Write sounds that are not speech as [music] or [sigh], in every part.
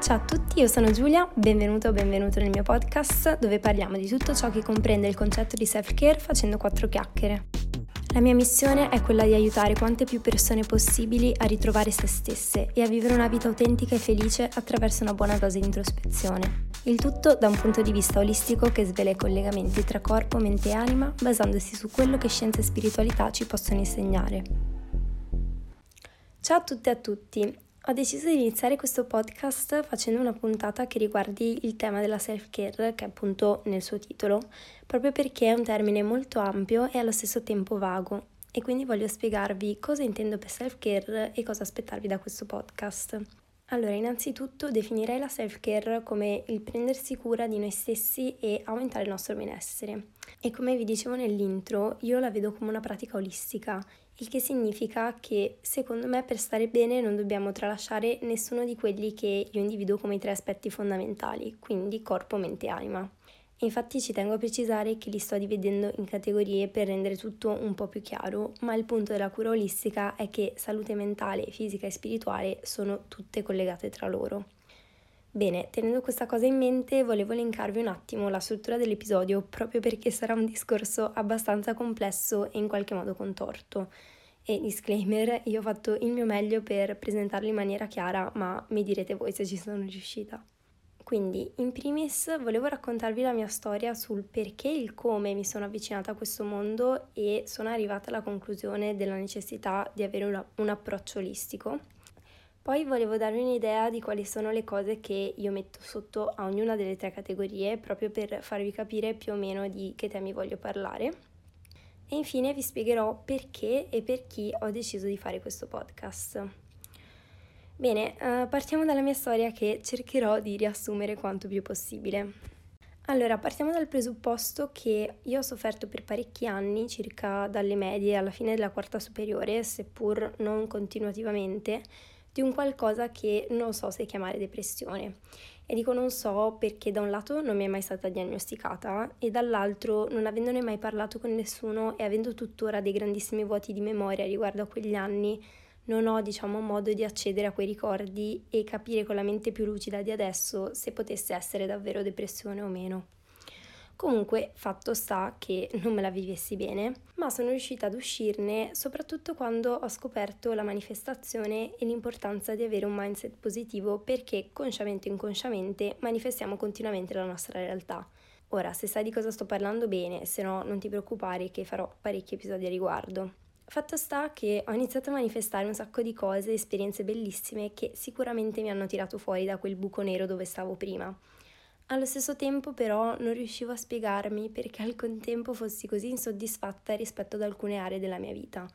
Ciao a tutti, io sono Giulia, benvenuto o benvenuto nel mio podcast dove parliamo di tutto ciò che comprende il concetto di self-care facendo quattro chiacchiere. La mia missione è quella di aiutare quante più persone possibili a ritrovare se stesse e a vivere una vita autentica e felice attraverso una buona dose di introspezione. Il tutto da un punto di vista olistico che svela i collegamenti tra corpo, mente e anima, basandosi su quello che scienza e spiritualità ci possono insegnare. Ciao a tutte e a tutti, ho deciso di iniziare questo podcast facendo una puntata che riguardi il tema della self-care, che è appunto nel suo titolo, proprio perché è un termine molto ampio e allo stesso tempo vago. E quindi voglio spiegarvi cosa intendo per self-care e cosa aspettarvi da questo podcast. Allora, innanzitutto definirei la self-care come il prendersi cura di noi stessi e aumentare il nostro benessere. E come vi dicevo nell'intro, io la vedo come una pratica olistica il che significa che secondo me per stare bene non dobbiamo tralasciare nessuno di quelli che io individuo come i tre aspetti fondamentali, quindi corpo, mente e anima. Infatti ci tengo a precisare che li sto dividendo in categorie per rendere tutto un po' più chiaro, ma il punto della cura olistica è che salute mentale, fisica e spirituale sono tutte collegate tra loro. Bene, tenendo questa cosa in mente, volevo elencarvi un attimo la struttura dell'episodio proprio perché sarà un discorso abbastanza complesso e in qualche modo contorto. E disclaimer, io ho fatto il mio meglio per presentarlo in maniera chiara, ma mi direte voi se ci sono riuscita. Quindi, in primis, volevo raccontarvi la mia storia sul perché e il come mi sono avvicinata a questo mondo e sono arrivata alla conclusione della necessità di avere una, un approccio olistico poi volevo darvi un'idea di quali sono le cose che io metto sotto a ognuna delle tre categorie, proprio per farvi capire più o meno di che temi voglio parlare. E infine vi spiegherò perché e per chi ho deciso di fare questo podcast. Bene, uh, partiamo dalla mia storia che cercherò di riassumere quanto più possibile. Allora, partiamo dal presupposto che io ho sofferto per parecchi anni, circa dalle medie alla fine della quarta superiore, seppur non continuativamente, di un qualcosa che non so se chiamare depressione. E dico non so perché da un lato non mi è mai stata diagnosticata e dall'altro non avendone mai parlato con nessuno e avendo tuttora dei grandissimi vuoti di memoria riguardo a quegli anni, non ho diciamo modo di accedere a quei ricordi e capire con la mente più lucida di adesso se potesse essere davvero depressione o meno. Comunque, fatto sta che non me la vivessi bene, ma sono riuscita ad uscirne soprattutto quando ho scoperto la manifestazione e l'importanza di avere un mindset positivo perché consciamente o inconsciamente manifestiamo continuamente la nostra realtà. Ora, se sai di cosa sto parlando bene, se no non ti preoccupare che farò parecchi episodi a riguardo. Fatto sta che ho iniziato a manifestare un sacco di cose, esperienze bellissime che sicuramente mi hanno tirato fuori da quel buco nero dove stavo prima. Allo stesso tempo però non riuscivo a spiegarmi perché al contempo fossi così insoddisfatta rispetto ad alcune aree della mia vita,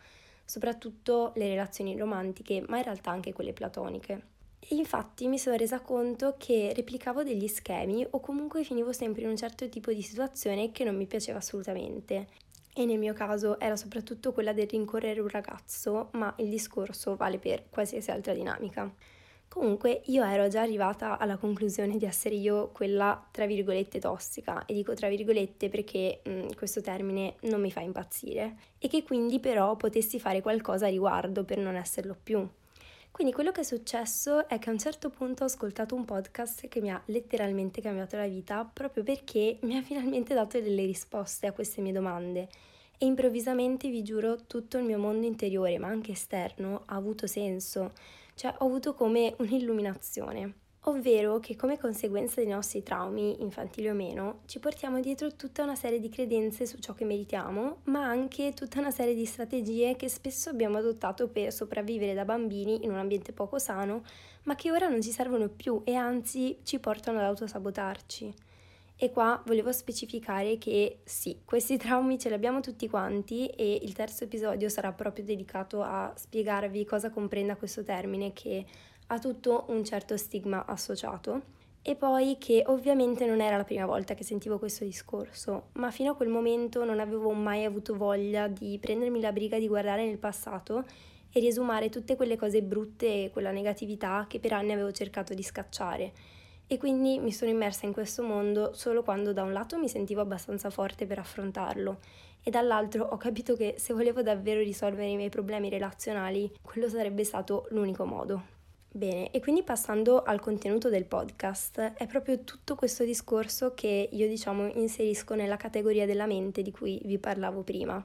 soprattutto le relazioni romantiche, ma in realtà anche quelle platoniche. E infatti mi sono resa conto che replicavo degli schemi o comunque finivo sempre in un certo tipo di situazione che non mi piaceva assolutamente. E nel mio caso era soprattutto quella del rincorrere un ragazzo, ma il discorso vale per qualsiasi altra dinamica. Comunque io ero già arrivata alla conclusione di essere io quella tra virgolette tossica e dico tra virgolette perché mh, mm, questo termine non mi fa impazzire e che quindi però potessi fare qualcosa a riguardo per non esserlo più. Quindi quello che è successo è che a un certo punto ho ascoltato un podcast che mi ha letteralmente cambiato la vita proprio perché mi ha finalmente dato delle risposte a queste mie domande. E improvvisamente vi giuro tutto il mio mondo interiore ma anche esterno ha avuto senso. Cioè ho avuto come un'illuminazione, ovvero che come conseguenza dei nostri traumi, infantili o meno, ci portiamo dietro tutta una serie di credenze su ciò che meritiamo, ma anche tutta una serie di strategie che spesso abbiamo adottato per sopravvivere da bambini in un ambiente poco sano, ma che ora non ci servono più e anzi ci portano ad autosabotarci. E qua volevo specificare che sì, questi [laughs] traumi ce li abbiamo tutti quanti e il terzo episodio sarà proprio dedicato a spiegarvi cosa comprenda questo termine che ha tutto un certo stigma associato. E poi che ovviamente non era la prima volta che sentivo questo discorso, ma fino a quel momento non avevo mai avuto voglia di prendermi la briga di guardare nel passato e riesumare tutte quelle cose brutte e quella negatività che per anni avevo cercato di scacciare e quindi mi sono immersa in questo mondo solo quando da un lato mi sentivo abbastanza forte per affrontarlo e dall'altro ho capito che se volevo davvero risolvere i miei problemi relazionali, quello sarebbe stato l'unico modo. Bene, e quindi passando al contenuto del podcast, è proprio tutto questo discorso che io diciamo inserisco nella categoria della mente di cui vi parlavo prima.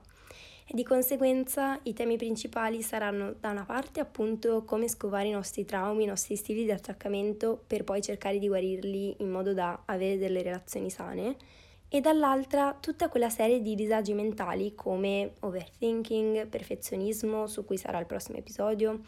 E di conseguenza i temi principali saranno da una parte appunto come scovare i nostri traumi, i nostri stili di attaccamento per poi cercare di guarirli in modo da avere delle relazioni sane, e dall'altra tutta quella serie di disagi mentali come overthinking, perfezionismo, su cui sarà il prossimo episodio,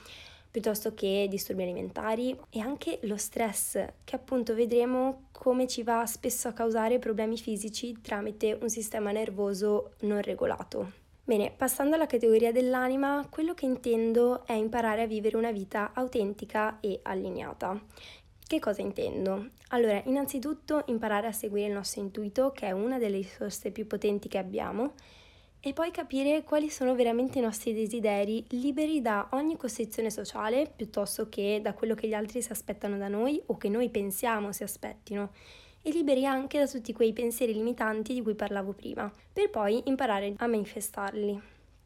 piuttosto che disturbi alimentari e anche lo stress, che appunto vedremo come ci va spesso a causare problemi fisici tramite un sistema nervoso non regolato. Bene, passando alla categoria dell'anima, quello che intendo è imparare a vivere una vita autentica e allineata. Che cosa intendo? Allora, innanzitutto imparare a seguire il nostro intuito, che è una delle risorse più potenti che abbiamo, e poi capire quali sono veramente i nostri desideri liberi da ogni costrizione sociale piuttosto che da quello che gli altri si aspettano da noi o che noi pensiamo si aspettino e liberi anche da tutti quei pensieri limitanti di cui parlavo prima, per poi imparare a manifestarli.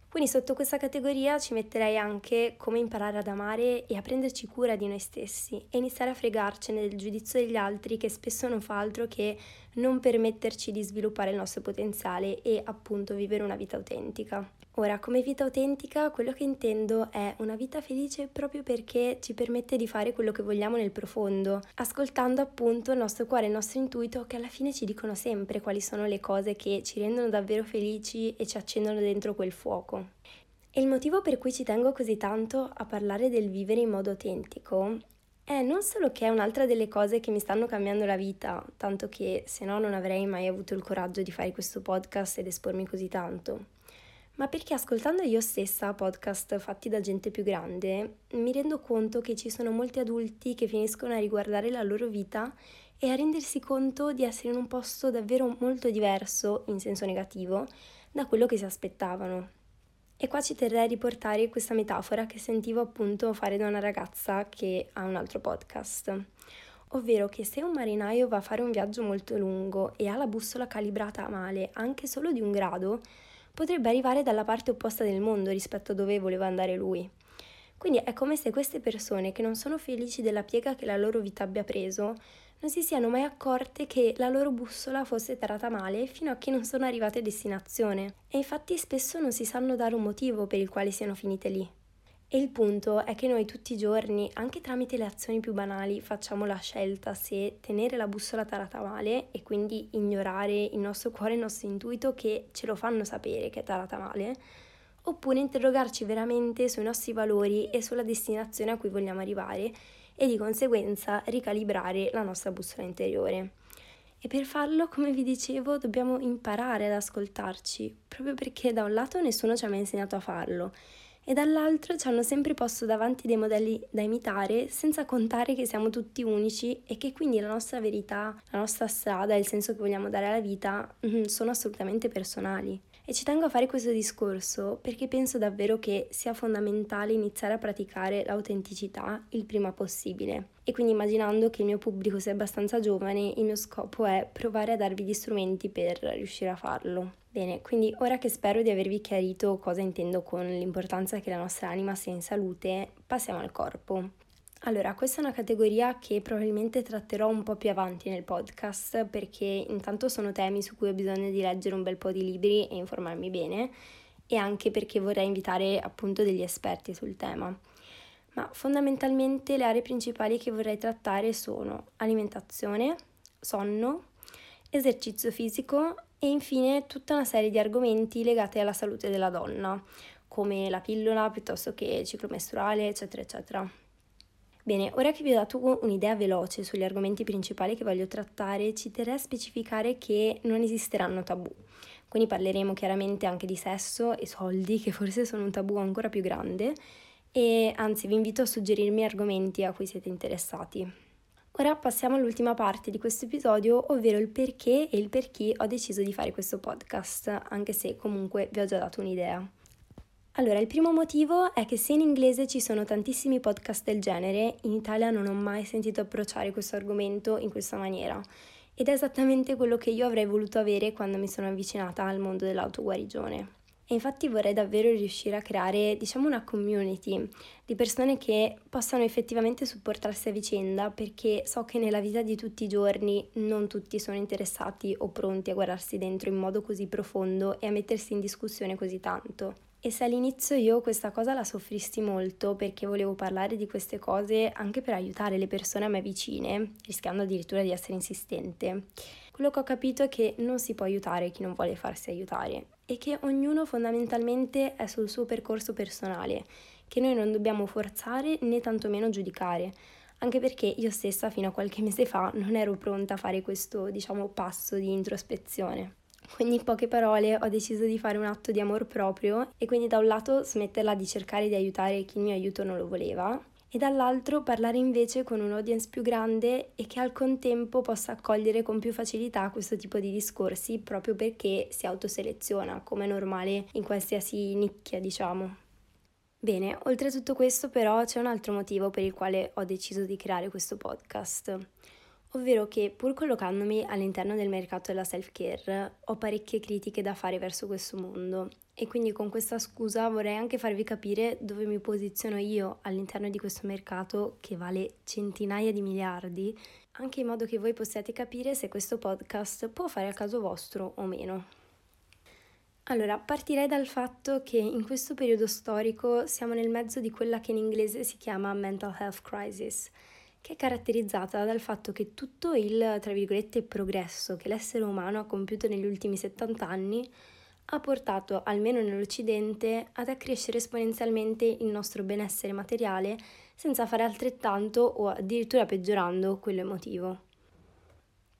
Quindi sotto questa categoria ci metterei anche come imparare ad amare e a prenderci cura di noi stessi e iniziare a fregarcene del giudizio degli altri che spesso non fa altro che non permetterci di sviluppare il nostro potenziale e appunto vivere una vita autentica. Ora, come vita autentica, quello che intendo è una vita felice proprio perché ci permette di fare quello che vogliamo nel profondo, ascoltando appunto il nostro cuore e il nostro intuito che alla fine ci dicono sempre quali sono le cose che ci rendono davvero felici e ci accendono dentro quel fuoco. E il motivo per cui ci tengo così tanto a parlare del vivere in modo autentico è non solo che è un'altra delle cose che mi stanno cambiando la vita, tanto che se no non avrei mai avuto il coraggio di fare questo podcast ed espormi così tanto ma perché ascoltando io stessa podcast fatti da gente più grande mi rendo conto che ci sono molti adulti che finiscono a riguardare la loro vita e a rendersi conto di essere in un posto davvero molto diverso, in senso negativo, da quello che si aspettavano. E qua ci terrei a riportare questa metafora che sentivo appunto fare da una ragazza che ha un altro podcast. Ovvero che se un marinaio va a fare un viaggio molto lungo e ha la bussola calibrata male, anche solo di un grado, potrebbe arrivare dalla parte opposta del mondo rispetto a dove voleva andare lui. Quindi è come se queste persone che non sono felici della piega che la loro vita abbia preso non si siano mai accorte che la loro bussola fosse tarata male fino a che non sono arrivate a destinazione e infatti spesso non si sanno dare un motivo per il quale siano finite lì. E il punto è che noi tutti i giorni, anche tramite le azioni più banali, facciamo la scelta se tenere la bussola tarata male e quindi ignorare il nostro cuore e il nostro intuito che ce lo fanno sapere che è tarata male, oppure interrogarci veramente sui nostri valori e sulla destinazione a cui vogliamo arrivare e di conseguenza ricalibrare la nostra bussola interiore. E per farlo, come vi dicevo, dobbiamo imparare ad ascoltarci, proprio perché da un lato nessuno ci ha mai insegnato a farlo e dall'altro ci hanno sempre posto davanti dei modelli da imitare senza contare che siamo tutti unici e che quindi la nostra verità, la nostra strada il senso che vogliamo dare alla vita mm, sono assolutamente personali. E ci tengo a fare questo discorso perché penso davvero che sia fondamentale iniziare a praticare l'autenticità il prima possibile. E quindi immaginando che il mio pubblico sia abbastanza giovane, il mio scopo è provare a darvi gli strumenti per riuscire a farlo. Bene, quindi ora che spero di avervi chiarito cosa intendo con l'importanza che la nostra anima sia in salute, passiamo al corpo. Allora, questa è una categoria che probabilmente tratterò un po' più avanti nel podcast perché intanto sono temi su cui ho bisogno di leggere un bel po' di libri e informarmi bene e anche perché vorrei invitare appunto degli esperti sul tema. Ma fondamentalmente le aree principali che vorrei trattare sono alimentazione, sonno, esercizio fisico e infine tutta una serie di argomenti legati alla salute della donna, come la pillola piuttosto che ciclo mestruale, eccetera, eccetera. Bene, ora che vi ho dato un'idea veloce sugli argomenti principali che voglio trattare, ci terrei a specificare che non esisteranno tabù. Quindi parleremo chiaramente anche di sesso e soldi, che forse sono un tabù ancora più grande, e anzi vi invito a suggerirmi argomenti a cui siete interessati. Ora passiamo all'ultima parte di questo episodio, ovvero il perché e il perché ho deciso di fare questo podcast, anche se comunque vi ho già dato un'idea. Allora, il primo motivo è che se in inglese ci sono tantissimi podcast del genere, in Italia non ho mai sentito approcciare questo argomento in questa maniera. Ed è esattamente quello che io avrei voluto avere quando mi sono avvicinata al mondo dell'autoguarigione. E infatti vorrei davvero riuscire a creare, diciamo, una community di persone che possano effettivamente supportarsi a vicenda, perché so che nella vita di tutti i giorni non tutti sono interessati o pronti a guardarsi dentro in modo così profondo e a mettersi in discussione così tanto. E se all'inizio io questa cosa la soffristi molto perché volevo parlare di queste cose anche per aiutare le persone a me vicine, rischiando addirittura di essere insistente, quello che ho capito è che non si può aiutare chi non vuole farsi aiutare e che ognuno fondamentalmente è sul suo percorso personale, che noi non dobbiamo forzare né tantomeno giudicare, anche perché io stessa fino a qualche mese fa non ero pronta a fare questo, diciamo, passo di introspezione. Quindi in poche parole ho deciso di fare un atto di amor proprio e quindi da un lato smetterla di cercare di aiutare chi il mio aiuto non lo voleva e dall'altro parlare invece con un audience più grande e che al contempo possa accogliere con più facilità questo tipo di discorsi proprio perché si autoseleziona come è normale in qualsiasi nicchia diciamo. Bene, oltre a tutto questo però c'è un altro motivo per il quale ho deciso di creare questo podcast ovvero che pur collocandomi all'interno del mercato della self-care ho parecchie critiche da fare verso questo mondo e quindi con questa scusa vorrei anche farvi capire dove mi posiziono io all'interno di questo mercato che vale centinaia di miliardi, anche in modo che voi possiate capire se questo podcast può fare al caso vostro o meno. Allora, partirei dal fatto che in questo periodo storico siamo nel mezzo di quella che in inglese si chiama mental health crisis che è caratterizzata dal fatto che tutto il, tra virgolette, progresso che l'essere umano ha compiuto negli ultimi 70 anni ha portato, almeno nell'Occidente, ad accrescere esponenzialmente il nostro benessere materiale senza fare altrettanto o addirittura peggiorando quello emotivo.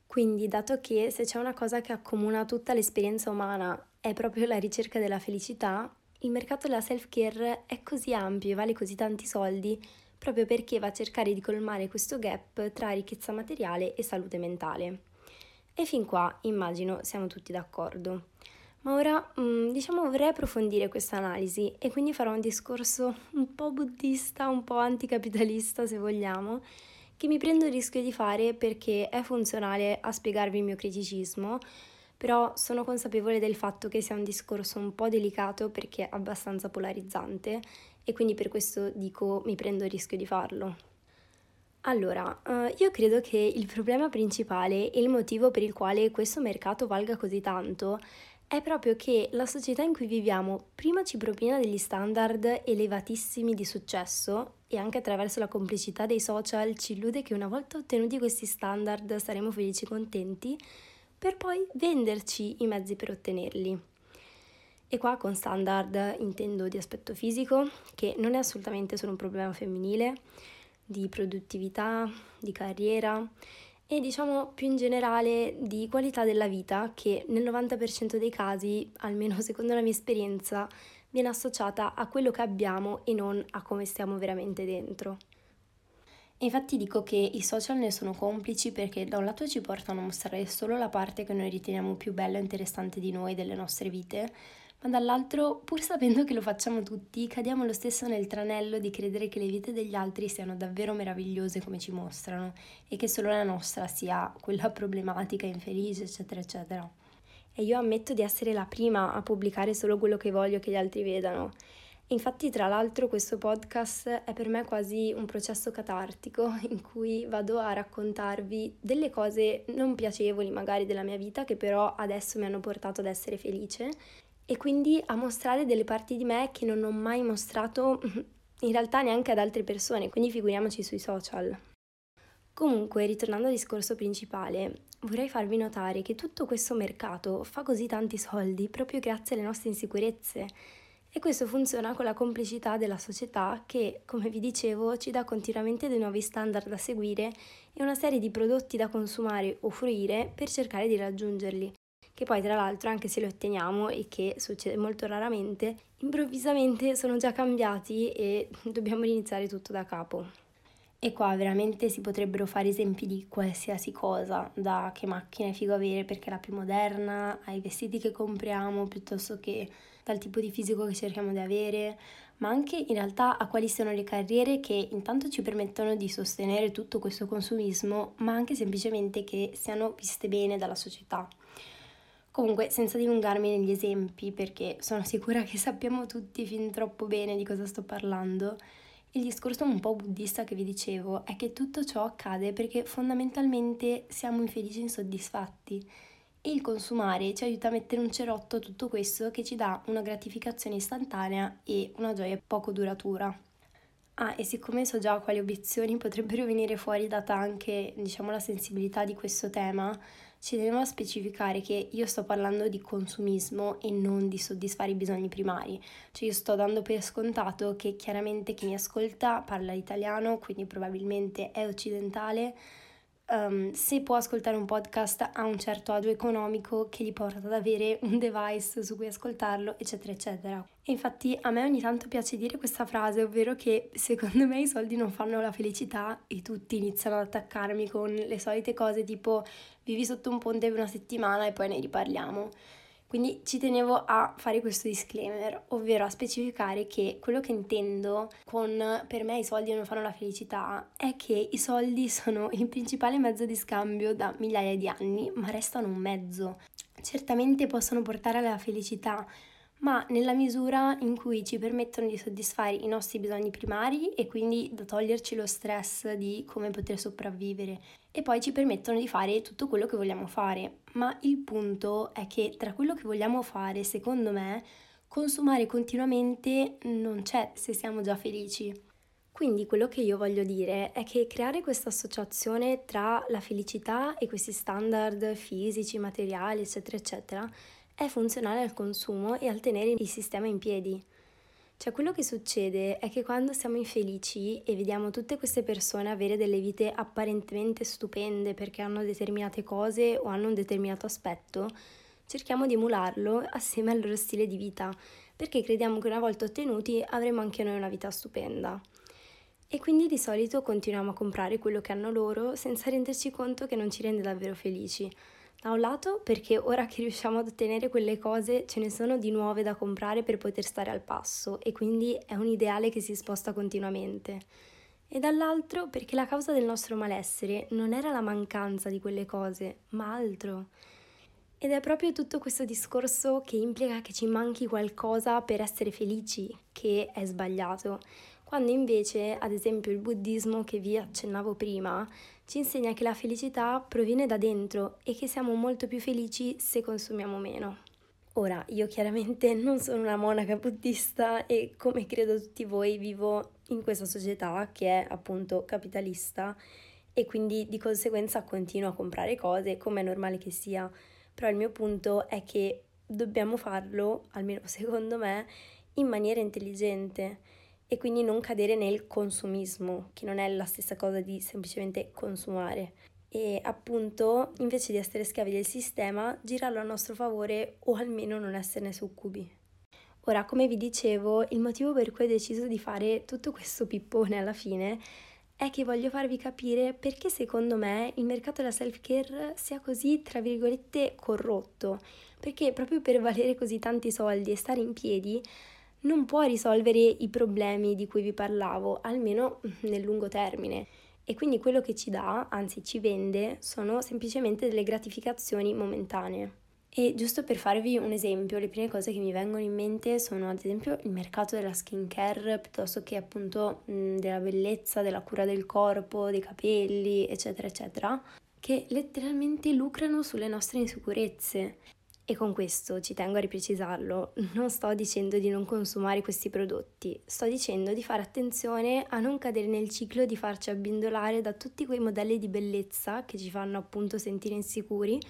Quindi, dato che se c'è una cosa che accomuna tutta l'esperienza umana è proprio la ricerca della felicità, il mercato della self-care è così ampio e vale così tanti soldi proprio perché va a cercare di colmare questo gap tra ricchezza materiale e salute mentale. E fin qua immagino siamo tutti d'accordo. Ma ora mm, diciamo vorrei approfondire questa analisi e quindi farò un discorso un po' buddista, un po' anticapitalista se vogliamo, che mi prendo il rischio di fare perché è funzionale a spiegarvi il mio criticismo, però sono consapevole del fatto che sia un discorso un po' delicato perché abbastanza polarizzante e quindi per questo dico mi prendo il rischio di farlo. Allora, uh, io credo che il problema principale e il motivo per il quale questo mercato valga così tanto è proprio che la società in cui viviamo prima ci propina degli standard elevatissimi di successo e anche attraverso la complicità dei social ci illude che una volta ottenuti questi standard saremo felici e contenti, per poi venderci i mezzi per ottenerli. E qua con standard intendo di aspetto fisico, che non è assolutamente solo un problema femminile, di produttività, di carriera e diciamo più in generale di qualità della vita che nel 90% dei casi, [laughs] almeno secondo la mia esperienza, viene associata a quello che abbiamo e non a come stiamo veramente dentro. E infatti dico che i social ne sono complici perché da un lato ci portano a mostrare solo la parte che noi riteniamo più bella e interessante di noi, delle nostre vite, ma dall'altro, pur sapendo che lo facciamo tutti, cadiamo lo stesso nel tranello di credere che le vite degli altri siano davvero meravigliose come ci mostrano e che solo la nostra sia quella problematica, infelice, eccetera, eccetera. E io ammetto di essere la prima a pubblicare solo quello che voglio che gli altri vedano. Infatti, tra l'altro, questo podcast è per me quasi un processo catartico [laughs] in cui vado a raccontarvi delle cose non piacevoli magari della mia vita che però adesso mi hanno portato ad essere felice e quindi a mostrare delle parti di me che non ho mai mostrato [laughs] in realtà neanche ad altre persone, quindi figuriamoci sui social. Comunque, ritornando al discorso principale, vorrei farvi notare che tutto questo mercato fa così tanti soldi proprio grazie alle nostre insicurezze. E questo funziona con la complicità della società che, come vi dicevo, ci dà continuamente dei nuovi standard da seguire e una serie di prodotti da consumare o fruire per cercare di raggiungerli che poi tra l'altro anche se li otteniamo e che succede molto raramente, improvvisamente sono già cambiati e [laughs] dobbiamo riniziare tutto da capo. E qua veramente si potrebbero fare esempi di qualsiasi cosa, da che macchina è figo avere perché è la più moderna, ai vestiti che compriamo, piuttosto che dal tipo di fisico che cerchiamo di avere, ma anche in realtà a quali siano le carriere che intanto ci permettono di sostenere tutto questo consumismo, ma anche semplicemente che siano viste bene dalla società. Comunque, senza dilungarmi negli esempi, perché sono sicura che sappiamo tutti fin troppo bene di cosa sto parlando, il discorso un po' buddista che vi dicevo è che tutto ciò accade perché fondamentalmente siamo infelici e insoddisfatti e il consumare ci aiuta a mettere un cerotto a tutto questo che ci dà una gratificazione istantanea e una gioia poco duratura. Ah, e siccome so già quali obiezioni potrebbero venire fuori data anche, diciamo, la sensibilità di questo tema, ci tenevo a specificare che io sto parlando di consumismo e non di soddisfare i bisogni primari. Cioè io sto dando per scontato che chiaramente chi mi ascolta parla italiano, quindi probabilmente è occidentale um, se può ascoltare un podcast ha un certo agio economico che gli porta ad avere un device su cui ascoltarlo, eccetera, eccetera. E infatti a me ogni tanto piace dire questa frase, ovvero che secondo me i soldi non fanno la felicità e tutti iniziano ad attaccarmi con le solite cose tipo vivi sotto un ponte una settimana e poi ne riparliamo. Quindi ci tenevo a fare questo disclaimer, ovvero a specificare che quello che intendo con per me i soldi non fanno la felicità è che i soldi [laughs] sono il principale mezzo di scambio da migliaia di anni, ma restano un mezzo. Certamente possono portare alla felicità, ma nella misura in cui ci permettono di soddisfare i nostri bisogni primari e quindi da toglierci lo stress di come poter sopravvivere e poi ci permettono di fare tutto quello che vogliamo fare. Ma il punto è che tra quello che vogliamo fare, secondo me, consumare continuamente non c'è se siamo già felici. Quindi quello che io voglio dire è che creare questa associazione tra la felicità e questi standard fisici, materiali, eccetera, eccetera, è funzionale al consumo e al tenere il sistema in piedi. Cioè quello che succede è che quando siamo infelici e vediamo tutte queste persone avere delle vite apparentemente stupende perché hanno determinate cose o hanno un determinato aspetto, cerchiamo di emularlo assieme al loro stile di vita, perché crediamo che una volta ottenuti avremo anche noi una vita stupenda. E quindi di solito continuiamo a comprare quello che hanno loro senza renderci conto che non ci rende davvero felici da un lato perché ora che riusciamo ad ottenere quelle cose ce ne sono di nuove da comprare per poter stare al passo e quindi è un ideale che si sposta continuamente. E dall'altro perché la causa del nostro malessere non era la mancanza di quelle cose, ma altro. Ed è proprio tutto questo discorso che implica che ci manchi qualcosa per essere felici che è sbagliato, quando invece, ad esempio, il buddismo che vi accennavo prima ci insegna che la felicità proviene da dentro e che siamo molto più felici se consumiamo meno. Ora, io chiaramente [laughs] non sono una monaca buddista e come credo tutti voi vivo in questa società che è appunto capitalista e quindi di conseguenza continuo a comprare cose come è normale che sia, però il mio punto è che dobbiamo farlo, almeno [laughs] secondo me, in maniera intelligente e quindi non cadere nel consumismo, che non è la stessa cosa di semplicemente consumare. E appunto, invece di essere schiavi del sistema, girarlo a nostro favore o almeno non esserne succubi. Ora, come vi dicevo, il motivo per cui ho deciso di fare tutto questo pippone alla fine è che voglio farvi capire perché secondo me il mercato della self-care sia così, tra virgolette, corrotto. Perché proprio per valere così tanti soldi e stare in piedi, non può risolvere i problemi di cui vi parlavo, almeno nel lungo termine. E quindi quello che ci dà, anzi ci vende, sono semplicemente delle gratificazioni momentanee. E giusto per farvi un esempio, le prime cose che mi vengono in mente sono ad esempio il mercato della skincare piuttosto che appunto mh, della bellezza, della cura del corpo, dei capelli, eccetera, eccetera, che letteralmente lucrano sulle nostre insicurezze. E con questo ci tengo a riprecisarlo, non sto dicendo di non consumare questi prodotti, sto dicendo di fare attenzione a non cadere nel ciclo di farci abbindolare da tutti quei modelli di bellezza che ci fanno appunto sentire insicuri,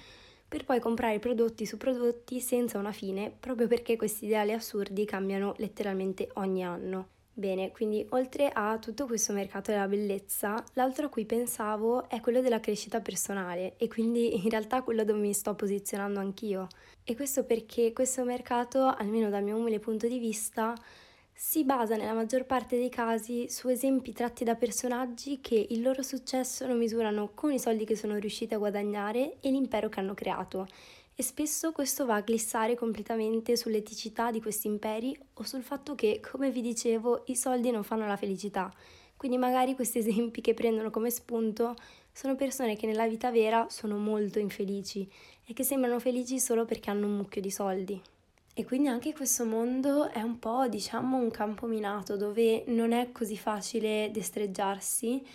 per poi comprare prodotti su prodotti senza una fine, proprio perché questi ideali assurdi cambiano letteralmente ogni anno. Bene, quindi oltre a tutto questo mercato della bellezza, l'altro a cui pensavo è quello della crescita personale e quindi [laughs] in realtà quello dove mi sto posizionando anch'io. E questo perché questo mercato, almeno dal mio umile punto di vista, si basa nella maggior parte dei casi su esempi tratti da personaggi che il loro successo lo misurano con i soldi che sono riusciti a guadagnare e l'impero che hanno creato e spesso questo va a glissare completamente sull'eticità di questi imperi o sul fatto che, come vi dicevo, i soldi non fanno la felicità. Quindi magari questi [laughs] esempi che prendono come spunto sono persone che nella vita vera sono molto infelici e che sembrano felici solo perché hanno un mucchio di soldi. E quindi anche questo mondo è un po', diciamo, un campo minato dove non è così facile destreggiarsi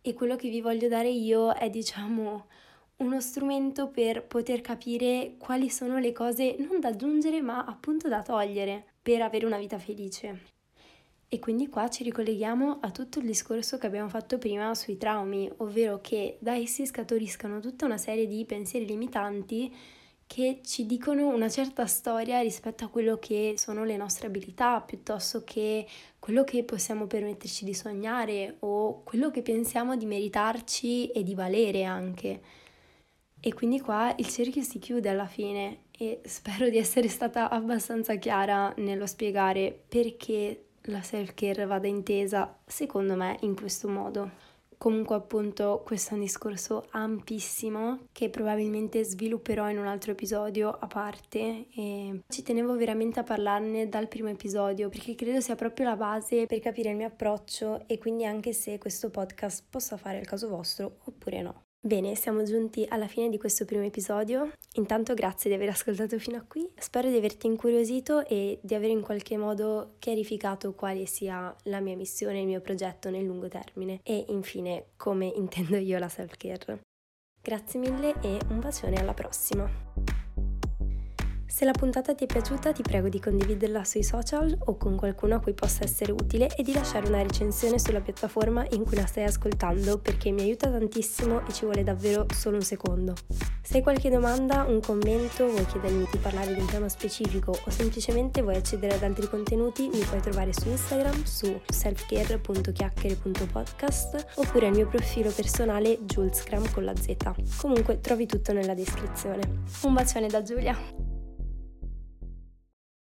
e quello che vi voglio dare io è, diciamo, uno strumento per poter capire quali sono le cose non da aggiungere ma appunto da togliere per avere una vita felice. E quindi qua ci ricolleghiamo a tutto il discorso che abbiamo fatto prima sui traumi, ovvero che da essi scaturiscano tutta una serie di pensieri limitanti che ci dicono una certa storia rispetto a quello che sono le nostre abilità, piuttosto che quello che possiamo permetterci di sognare o quello che pensiamo di meritarci e di valere anche. E quindi qua il cerchio si chiude alla fine e spero di essere stata abbastanza chiara nello spiegare perché la self-care vada intesa, secondo me, in questo modo. Comunque appunto questo è un discorso ampissimo che probabilmente svilupperò in un altro episodio a parte e ci tenevo veramente a parlarne dal primo episodio perché credo sia proprio la base per capire il mio approccio e quindi anche se questo podcast possa fare il caso vostro oppure no. Bene, siamo giunti alla fine di questo primo episodio. Intanto grazie di aver ascoltato fino a qui. Spero di averti incuriosito e di aver in qualche modo chiarificato quale sia la mia missione, il mio progetto nel lungo termine e infine come intendo io la self-care. Grazie mille e un bacione alla prossima! Se la puntata ti è piaciuta ti prego di condividerla sui social o con qualcuno a cui possa essere utile e di lasciare una recensione sulla piattaforma in cui la stai ascoltando perché mi aiuta tantissimo e ci vuole davvero solo un secondo. Se hai qualche domanda, un commento, vuoi chiedermi di parlare di un tema specifico o semplicemente vuoi accedere ad altri contenuti, mi puoi trovare su Instagram su selfcare.chiacchiere.podcast oppure al mio profilo personale Julescram con la Z. Comunque trovi tutto nella descrizione. Un bacione da Giulia!